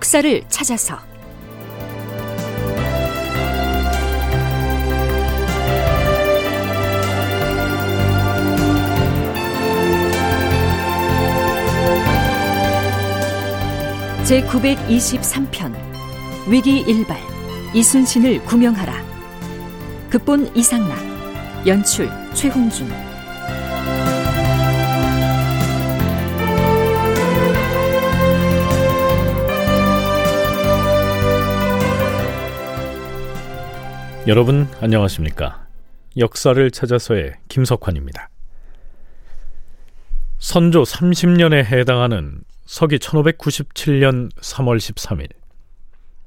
역사를 찾아서. 제 923편 위기 일발 이순신을 구명하라. 극본 이상락 연출 최홍준 여러분 안녕하십니까? 역사를 찾아서의 김석환입니다. 선조 30년에 해당하는 서기 1597년 3월 13일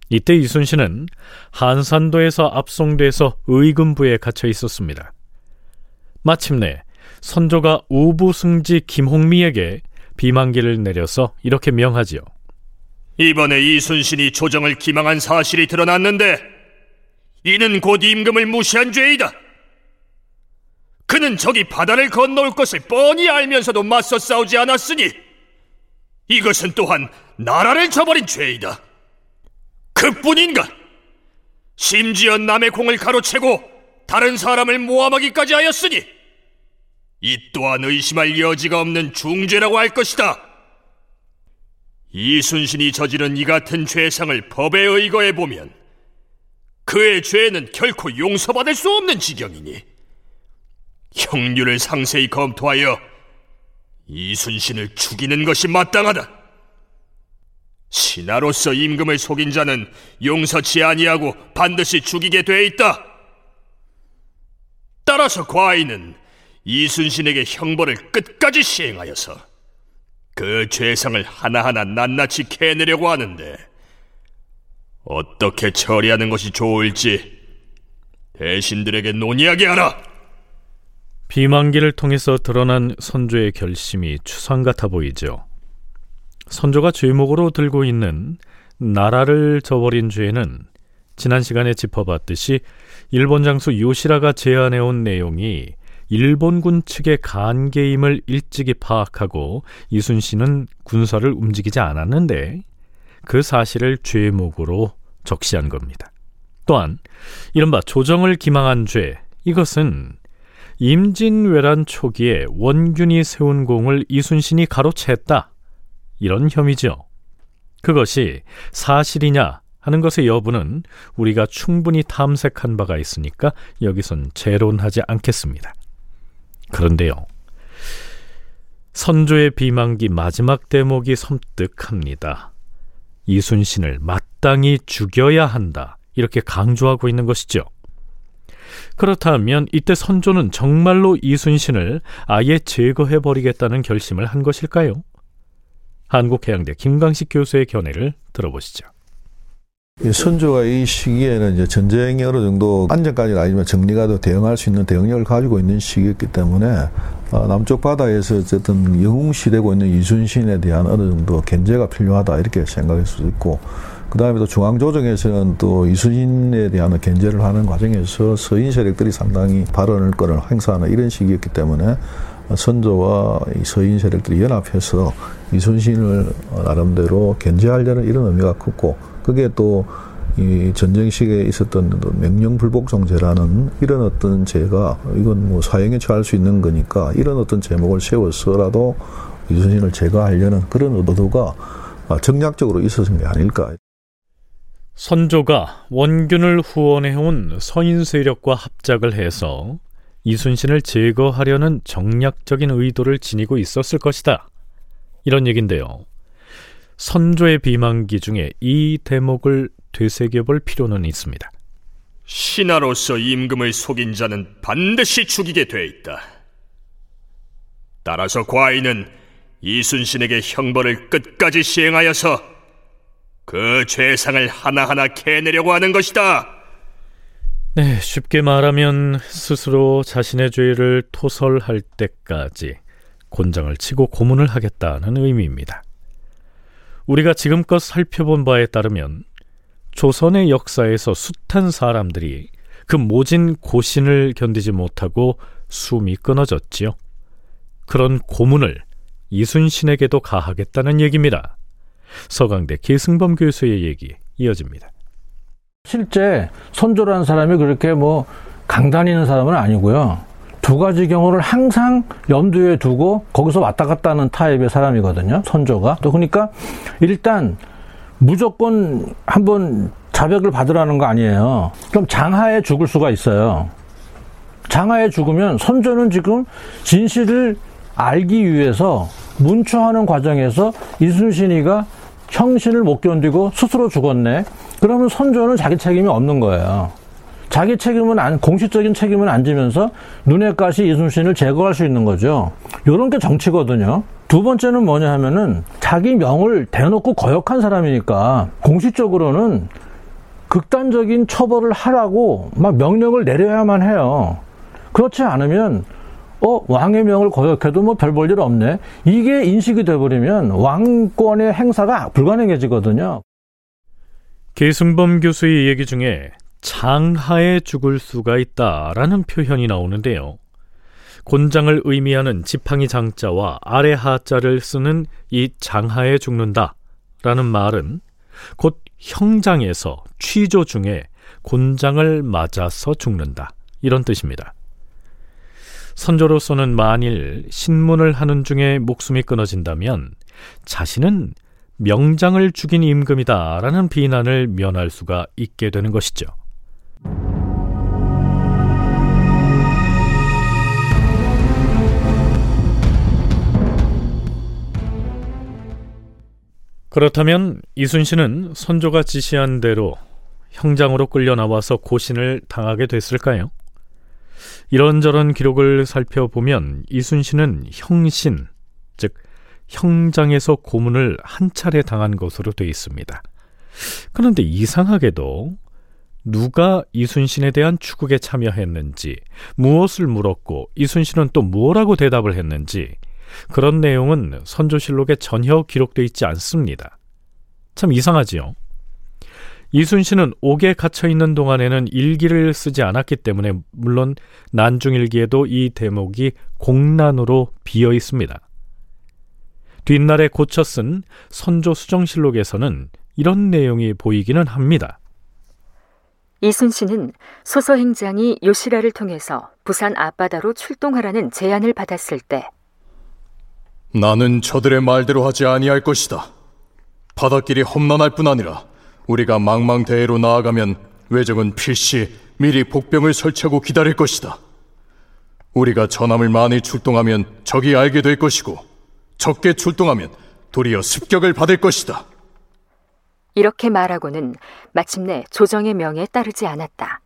이때 이순신은 한산도에서 압송돼서 의금부에 갇혀 있었습니다. 마침내 선조가 우부승지 김홍미에게 비만기를 내려서 이렇게 명하지요. 이번에 이순신이 조정을 기망한 사실이 드러났는데 이는 곧 임금을 무시한 죄이다. 그는 저기 바다를 건너올 것을 뻔히 알면서도 맞서 싸우지 않았으니 이것은 또한 나라를 저버린 죄이다. 그뿐인가? 심지어 남의 공을 가로채고 다른 사람을 모함하기까지 하였으니 이 또한 의심할 여지가 없는 중죄라고 할 것이다. 이순신이 저지른 이 같은 죄상을 법에 의거해 보면 그의 죄는 결코 용서받을 수 없는 지경이니 형률을 상세히 검토하여 이순신을 죽이는 것이 마땅하다. 신하로서 임금을 속인 자는 용서치 아니하고 반드시 죽이게 돼 있다. 따라서 과인은 이순신에게 형벌을 끝까지 시행하여서 그 죄상을 하나하나 낱낱이 캐내려고 하는데 어떻게 처리하는 것이 좋을지 대신들에게 논의하게 하라. 비만기를 통해서 드러난 선조의 결심이 추상 같아 보이죠. 선조가 죄목으로 들고 있는 나라를 저버린 죄는 지난 시간에 짚어봤듯이 일본 장수 요시라가 제안해온 내용이 일본군 측의 간계임을 일찍이 파악하고 이순신은 군사를 움직이지 않았는데 그 사실을 죄목으로 적시한 겁니다. 또한 이른바 조정을 기망한 죄 이것은 임진왜란 초기에 원균이 세운 공을 이순신이 가로챘다 이런 혐의죠. 그것이 사실이냐 하는 것의 여부는 우리가 충분히 탐색한 바가 있으니까 여기선 재론하지 않겠습니다. 그런데요. 선조의 비만기 마지막 대목이 섬뜩합니다. 이순신을 마땅히 죽여야 한다. 이렇게 강조하고 있는 것이죠. 그렇다면 이때 선조는 정말로 이순신을 아예 제거해 버리겠다는 결심을 한 것일까요? 한국해양대 김강식 교수의 견해를 들어보시죠. 선조가 이 시기에는 이제 전쟁이 어느 정도 안전까지는 아니지만 정리가 더 대응할 수 있는 대응력을 가지고 있는 시기였기 때문에 어, 남쪽 바다에서 어쨌든 영웅시 되고 있는 이순신에 대한 어느 정도 견제가 필요하다 이렇게 생각할 수 있고 그 다음에 또 중앙조정에서는 또 이순신에 대한 견제를 하는 과정에서 서인 세력들이 상당히 발언을 권을 행사하는 이런 시기였기 때문에 선조와 이 서인 세력들이 연합해서 이순신을 나름대로 견제하려는 이런 의미가 컸고 그게 또 이 전쟁 시기에 있었던 명령불복종죄라는 이런 어떤 죄가 이건 뭐 사형에 처할 수 있는 거니까 이런 어떤 제목을 세워서라도 이순신을 제거하려는 그런 의도가 정략적으로 있었던 게 아닐까. 선조가 원균을 후원해온 서인 세력과 합작을 해서 이순신을 제거하려는 정략적인 의도를 지니고 있었을 것이다. 이런 얘긴데요. 선조의 비만기 중에 이 대목을 되새겨볼 필요는 있습니다. 신하로서 임금을 속인 자는 반드시 죽이게 돼 있다. 따라서 과인은 이순신에게 형벌을 끝까지 시행하여서 그 죄상을 하나하나 캐내려고 하는 것이다. 네, 쉽게 말하면 스스로 자신의 죄를 토설할 때까지 곤장을 치고 고문을 하겠다는 의미입니다. 우리가 지금껏 살펴본 바에 따르면 조선의 역사에서 숱한 사람들이 그 모진 고신을 견디지 못하고 숨이 끊어졌지요. 그런 고문을 이순신에게도 가하겠다는 얘기입니다. 서강대 계승범 교수의 얘기 이어집니다. 실제 선조라는 사람이 그렇게 뭐 강단 있는 사람은 아니고요. 두 가지 경우를 항상 염두에 두고 거기서 왔다 갔다 하는 타입의 사람이거든요. 선조가. 또 그러니까 일단 무조건 한번 자백을 받으라는 거 아니에요. 그럼 장하에 죽을 수가 있어요. 장하에 죽으면 선조는 지금 진실을 알기 위해서 문초하는 과정에서 이순신이가 형신을 못 견디고 스스로 죽었네. 그러면 선조는 자기 책임이 없는 거예요. 자기 책임은 안, 공식적인 책임은 안 지면서 눈에 가시 이순신을 제거할 수 있는 거죠. 요런 게 정치거든요. 두 번째는 뭐냐 하면은 자기 명을 대놓고 거역한 사람이니까 공식적으로는 극단적인 처벌을 하라고 막 명령을 내려야만 해요. 그렇지 않으면 어 왕의 명을 거역해도 뭐 별 볼 일 없네. 이게 인식이 돼버리면 왕권의 행사가 불가능해지거든요. 계승범 교수의 얘기 중에 장하에 죽을 수가 있다라는 표현이 나오는데요. 곤장을 의미하는 지팡이 장자와 아래 하자를 쓰는 이 장하에 죽는다라는 말은 곧 형장에서 취조 중에 곤장을 맞아서 죽는다 이런 뜻입니다. 선조로서는 만일 신문을 하는 중에 목숨이 끊어진다면 자신은 명장을 죽인 임금이다라는 비난을 면할 수가 있게 되는 것이죠. 그렇다면 이순신은 선조가 지시한 대로 형장으로 끌려 나와서 고신을 당하게 됐을까요? 이런저런 기록을 살펴보면 이순신은 형신, 즉 형장에서 고문을 한 차례 당한 것으로 되어 있습니다. 그런데 이상하게도 누가 이순신에 대한 추국에 참여했는지, 무엇을 물었고 이순신은 또 뭐라고 대답을 했는지 그런 내용은 선조실록에 전혀 기록되어 있지 않습니다. 참 이상하지요. 이순신은 옥에 갇혀 있는 동안에는 일기를 쓰지 않았기 때문에 물론 난중일기에도 이 대목이 공란으로 비어 있습니다. 뒷날에 고쳐 쓴 선조 수정실록에서는 이런 내용이 보이기는 합니다. 이순신은 소서행장이 요시라를 통해서 부산 앞바다로 출동하라는 제안을 받았을 때 나는 저들의 말대로 하지 아니할 것이다. 바닷길이 험난할 뿐 아니라 우리가 망망대해로 나아가면 외적은 필시 미리 복병을 설치하고 기다릴 것이다. 우리가 전함을 많이 출동하면 적이 알게 될 것이고 적게 출동하면 도리어 습격을 받을 것이다. 이렇게 말하고는 마침내 조정의 명에 따르지 않았다.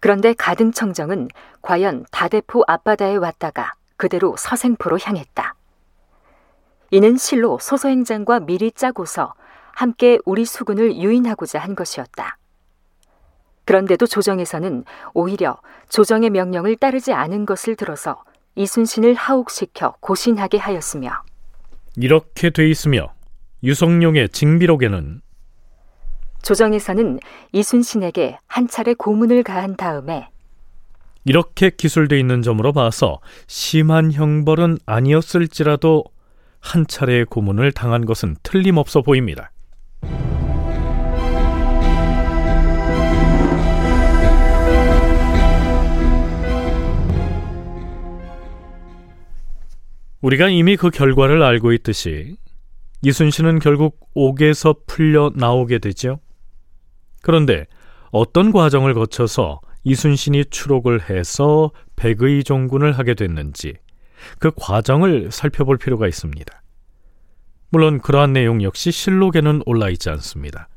그런데 가등청정은 과연 다대포 앞바다에 왔다가 그대로 서생포로 향했다. 이는 실로 소서행장과 미리 짜고서 함께 우리 수군을 유인하고자 한 것이었다. 그런데도 조정에서는 오히려 조정의 명령을 따르지 않은 것을 들어서 이순신을 하옥시켜 고신하게 하였으며 이렇게 돼 있으며 유성룡의 징비록에는 조정에서는 이순신에게 한 차례 고문을 가한 다음에 이렇게 기술돼 있는 점으로 봐서 심한 형벌은 아니었을지라도 한 차례의 고문을 당한 것은 틀림없어 보입니다. 우리가 이미 그 결과를 알고 있듯이 이순신은 결국 옥에서 풀려 나오게 되죠. 그런데 어떤 과정을 거쳐서 이순신이 추록을 해서 백의 종군을 하게 됐는지 그 과정을 살펴볼 필요가 있습니다. 물론 그러한 내용 역시 실록에는 올라 있지 않습니다.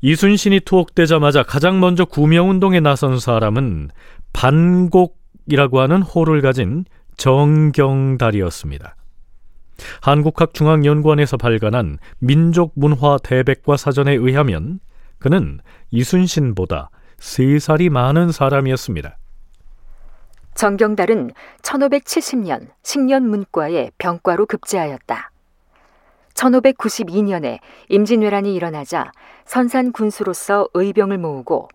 이순신이 투옥되자마자 가장 먼저 구명운동에 나선 사람은 반곡이라고 하는 호를 가진 정경달이었습니다. 한국학중앙연구원에서 발간한 민족문화 대백과 사전에 의하면 그는 이순신보다 세 살이 많은 사람이었습니다. 정경달은 1570년 식년 문과에 병과로 급제하였다. 1592년에 임진왜란이 일어나자 선산 군수로서 의병을 모으고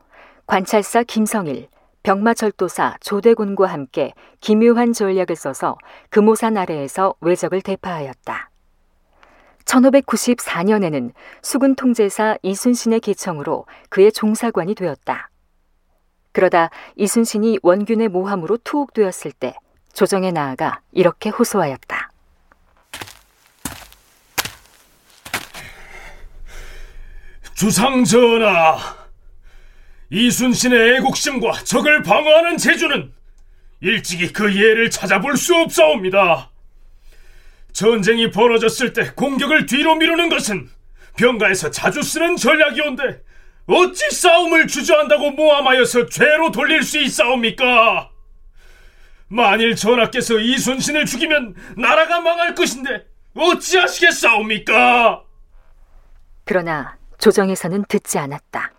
관찰사 김성일, 병마철도사 조대곤과 함께 기묘한 전략을 써서 금오산 아래에서 외적을 대파하였다. 1594년에는 수군 통제사 이순신의 계청으로 그의 종사관이 되었다. 그러다 이순신이 원균의 모함으로 투옥되었을 때 조정에 나아가 이렇게 호소하였다. 주상 전하, 이순신의 애국심과 적을 방어하는 재주는 일찍이 그 예를 찾아볼 수 없사옵니다. 전쟁이 벌어졌을 때 공격을 뒤로 미루는 것은 병가에서 자주 쓰는 전략이온데 어찌 싸움을 주저한다고 모함하여서 죄로 돌릴 수 있사옵니까? 만일 전하께서 이순신을 죽이면 나라가 망할 것인데 어찌하시겠사옵니까? 그러나 조정에서는 듣지 않았다.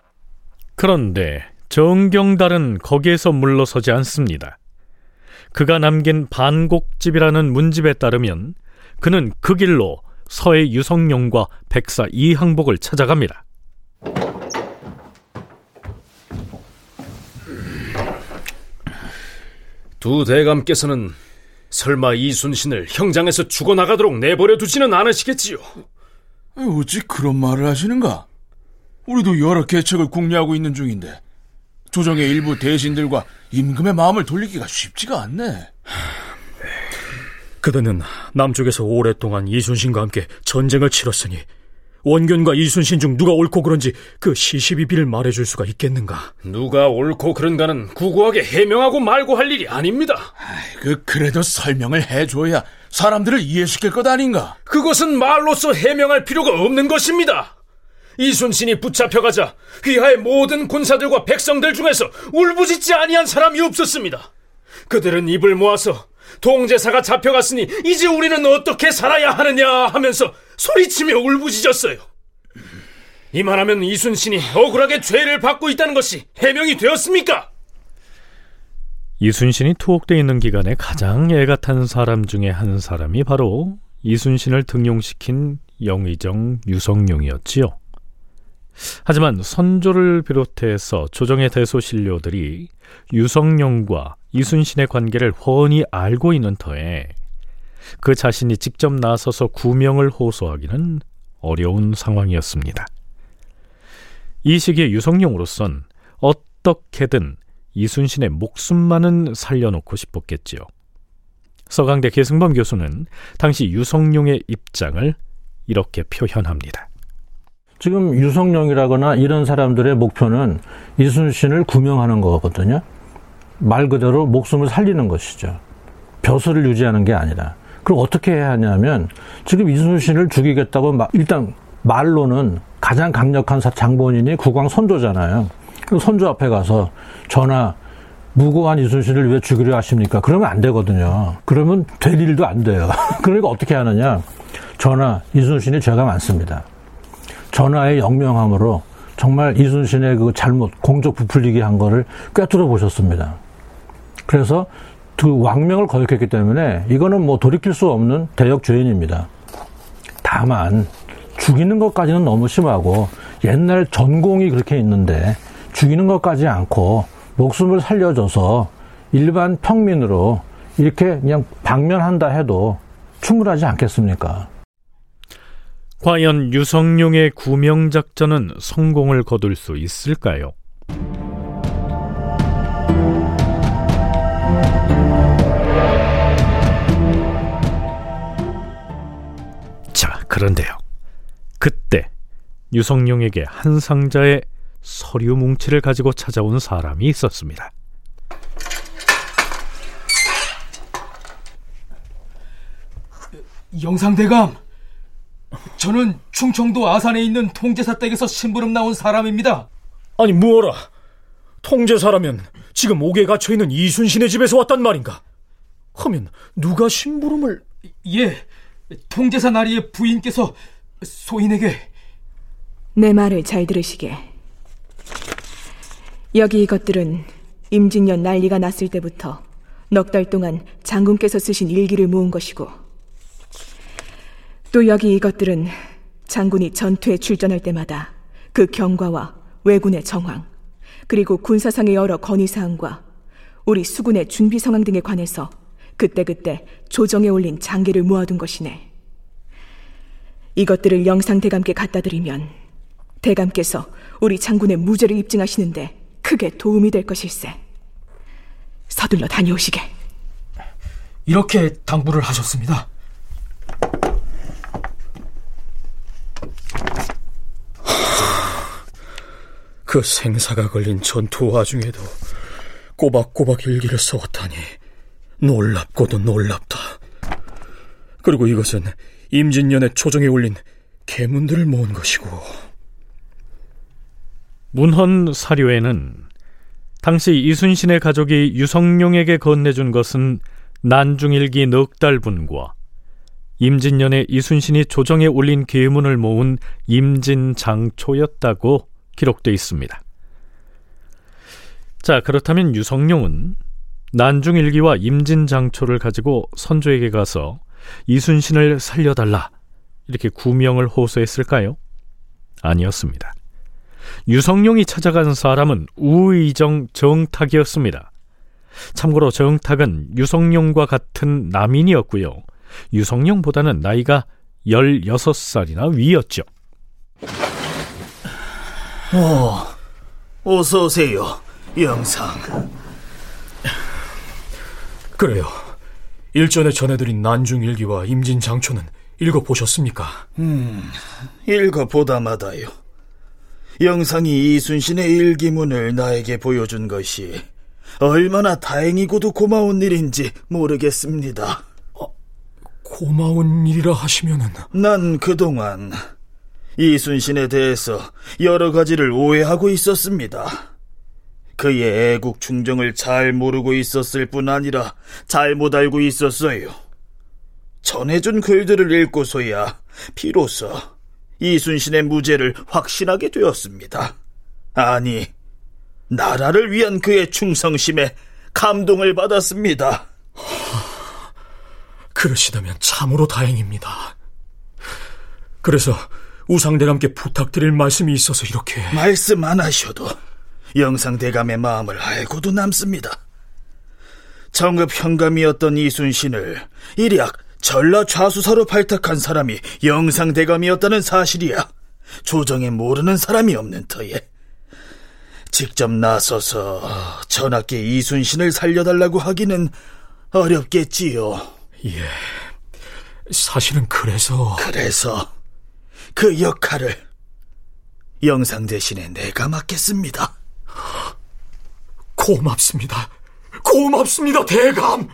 그런데 정경달은 거기에서 물러서지 않습니다. 그가 남긴 반곡집이라는 문집에 따르면 그는 그 길로 서해 유성룡과 백사 이항복을 찾아갑니다. 두 대감께서는 설마 이순신을 형장에서 죽어나가도록 내버려 두지는 않으시겠지요? 어찌 그런 말을 하시는가? 우리도 여러 계책을 궁리하고 있는 중인데 조정의 일부 대신들과 임금의 마음을 돌리기가 쉽지가 않네. 그대는 남쪽에서 오랫동안 이순신과 함께 전쟁을 치렀으니 원균과 이순신 중 누가 옳고 그런지 그 시시비비를 말해줄 수가 있겠는가? 누가 옳고 그런가는 구구하게 해명하고 말고 할 일이 아닙니다. 그 그래도 설명을 해줘야 사람들을 이해시킬 것 아닌가? 그것은 말로써 해명할 필요가 없는 것입니다. 이순신이 붙잡혀가자 휘하의 모든 군사들과 백성들 중에서 울부짖지 아니한 사람이 없었습니다. 그들은 입을 모아서 동제사가 잡혀갔으니 이제 우리는 어떻게 살아야 하느냐 하면서 소리치며 울부짖었어요. 이만하면 이순신이 억울하게 죄를 받고 있다는 것이 해명이 되었습니까? 이순신이 투옥돼 있는 기간에 가장 애가 탄 사람 중에 한 사람이 바로 이순신을 등용시킨 영의정 유성룡이었지요. 하지만 선조를 비롯해서 조정의 대소신료들이 유성룡과 이순신의 관계를 훤히 알고 있는 터에 그 자신이 직접 나서서 구명을 호소하기는 어려운 상황이었습니다. 이 시기에 유성룡으로선 어떻게든 이순신의 목숨만은 살려놓고 싶었겠지요. 서강대 계승범 교수는 당시 유성룡의 입장을 이렇게 표현합니다. 지금 유성룡이라거나 이런 사람들의 목표는 이순신을 구명하는 거거든요. 말 그대로 목숨을 살리는 것이죠. 벼슬을 유지하는 게 아니라. 그럼 어떻게 해야 하냐면 지금 이순신을 죽이겠다고 일단 말로는 가장 강력한 장본인이 국왕 선조잖아요. 그 선조 앞에 가서 전하 무고한 이순신을 왜 죽이려 하십니까? 그러면 안 되거든요. 그러면 될 일도 안 돼요. 그러니까 어떻게 하느냐? 전하 이순신이 죄가 많습니다. 전하의 영명함으로 정말 이순신의 그 잘못 공적 부풀리기 한 거를 꿰뚫어 보셨습니다. 그래서 그 왕명을 거역했기 때문에 이거는 뭐 돌이킬 수 없는 대역 죄인입니다. 다만 죽이는 것까지는 너무 심하고 옛날 전공이 그렇게 있는데 죽이는 것까지 않고 목숨을 살려줘서 일반 평민으로 이렇게 그냥 방면한다 해도 충분하지 않겠습니까? 과연 유성룡의 구명 작전은 성공을 거둘 수 있을까요? 그런데요. 그때 유성룡에게 한 상자의 서류 뭉치를 가지고 찾아온 사람이 있었습니다. 영상대감, 저는 충청도 아산에 있는 통제사 댁에서 심부름 나온 사람입니다. 아니 뭐라? 통제사라면 지금 옥에 갇혀 있는 이순신의 집에서 왔단 말인가? 하면 누가 심부름을? 예, 통제사 나리의 부인께서 소인에게 내 말을 잘 들으시게. 여기 이것들은 임진년 난리가 났을 때부터 넉 달 동안 장군께서 쓰신 일기를 모은 것이고 또 여기 이것들은 장군이 전투에 출전할 때마다 그 경과와 왜군의 정황 그리고 군사상의 여러 건의사항과 우리 수군의 준비 상황 등에 관해서 그때그때 조정에 올린 장계를 모아둔 것이네. 이것들을 영상 대감께 갖다 드리면 대감께서 우리 장군의 무죄를 입증하시는데 크게 도움이 될 것일세. 서둘러 다녀오시게. 이렇게 당부를 하셨습니다. 그 생사가 걸린 전투 와중에도 꼬박꼬박 일기를 써왔다니 놀랍고도 놀랍다. 그리고 이것은 임진년의 초정에 올린 계문들을 모은 것이고 문헌 사료에는 당시 이순신의 가족이 유성룡에게 건네준 것은 난중일기 넉 달분과 임진년에 이순신이 조정에 올린 계문을 모은 임진장초였다고 기록되어 있습니다. 자, 그렇다면 유성룡은 난중일기와 임진장초를 가지고 선조에게 가서 이순신을 살려달라 이렇게 구명을 호소했을까요? 아니었습니다. 유성룡이 찾아간 사람은 우의정 정탁이었습니다. 참고로 정탁은 유성룡과 같은 남인이었고요. 유성룡보다는 나이가 16살이나 위였죠. 어, 어서 오세요, 영상. 그래요. 일전에 전해드린 난중일기와 임진장초는 읽어보셨습니까? 음, 읽어보다마다요. 영상이 이순신의 일기문을 나에게 보여준 것이 얼마나 다행이고도 고마운 일인지 모르겠습니다. 어, 고마운 일이라 하시면은 난 그동안 이순신에 대해서 여러 가지를 오해하고 있었습니다. 그의 애국 충정을 잘 모르고 있었을 뿐 아니라 잘못 알고 있었어요. 전해준 글들을 읽고서야 비로소 이순신의 무죄를 확신하게 되었습니다. 아니, 나라를 위한 그의 충성심에 감동을 받았습니다. 그러시다면 참으로 다행입니다. 그래서 우상대감께 부탁드릴 말씀이 있어서 이렇게 말씀 안 하셔도 영상대감의 마음을 알고도 남습니다. 정읍 현감이었던 이순신을 일약 전라 좌수사로 발탁한 사람이 영상대감이었다는 사실이야. 조정에 모르는 사람이 없는 터에 직접 나서서 전하께 이순신을 살려달라고 하기는 어렵겠지요. 예, 사실은 그래서... 그래서 그 역할을 영상 대신에 내가 맡겠습니다. 고맙습니다. 고맙습니다, 대감!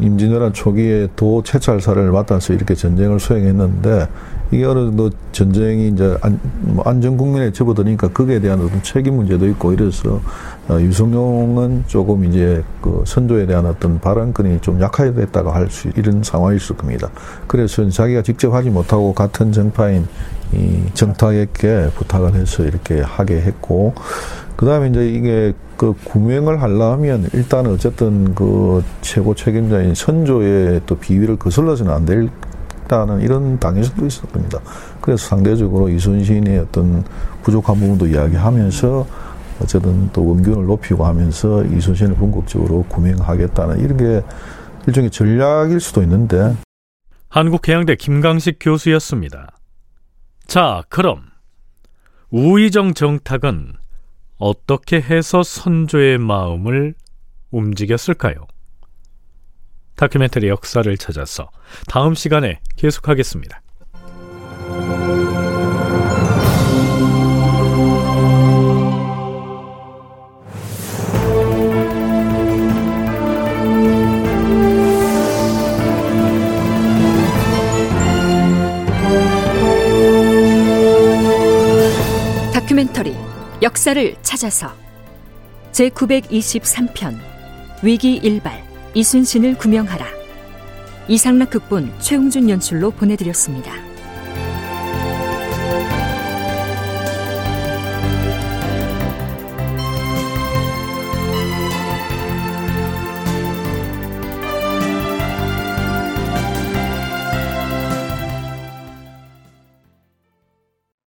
임진왜란 초기에 도 채찰사를 맡아서 이렇게 전쟁을 수행했는데 이게 어느 정도 전쟁이 이제 안, 뭐 안전 국면에 접어드니까 거기에 대한 어떤 책임 문제도 있고 이래서 어, 유성룡은 조금 이제 그 선조에 대한 어떤 발언권이 좀 약화됐다고 할 수 이런 상황이 있을 겁니다. 그래서 자기가 직접 하지 못하고 같은 정파인 이 정탁에게 부탁을 해서 이렇게 하게 했고 그 다음에 이제 이게 그 구명을 하려면 일단 어쨌든 그 최고 책임자인 선조의 또 비위를 거슬러서는 안 될다는 이런 당위성도 있을 겁니다. 그래서 상대적으로 이순신의 어떤 부족한 부분도 이야기하면서 어쨌든 또 원균을 높이고 하면서 이순신을 본격적으로 구명하겠다는 이런 게 일종의 전략일 수도 있는데 한국해양대 김강식 교수였습니다. 자, 그럼 우의정 정탁은 어떻게 해서 선조의 마음을 움직였을까요? 다큐멘터리 역사를 찾아서 다음 시간에 계속하겠습니다. 다큐멘터리 역사를 찾아서 제 923편 위기 일발 이순신을 구명하라 이상락 극본 최웅준 연출로 보내드렸습니다.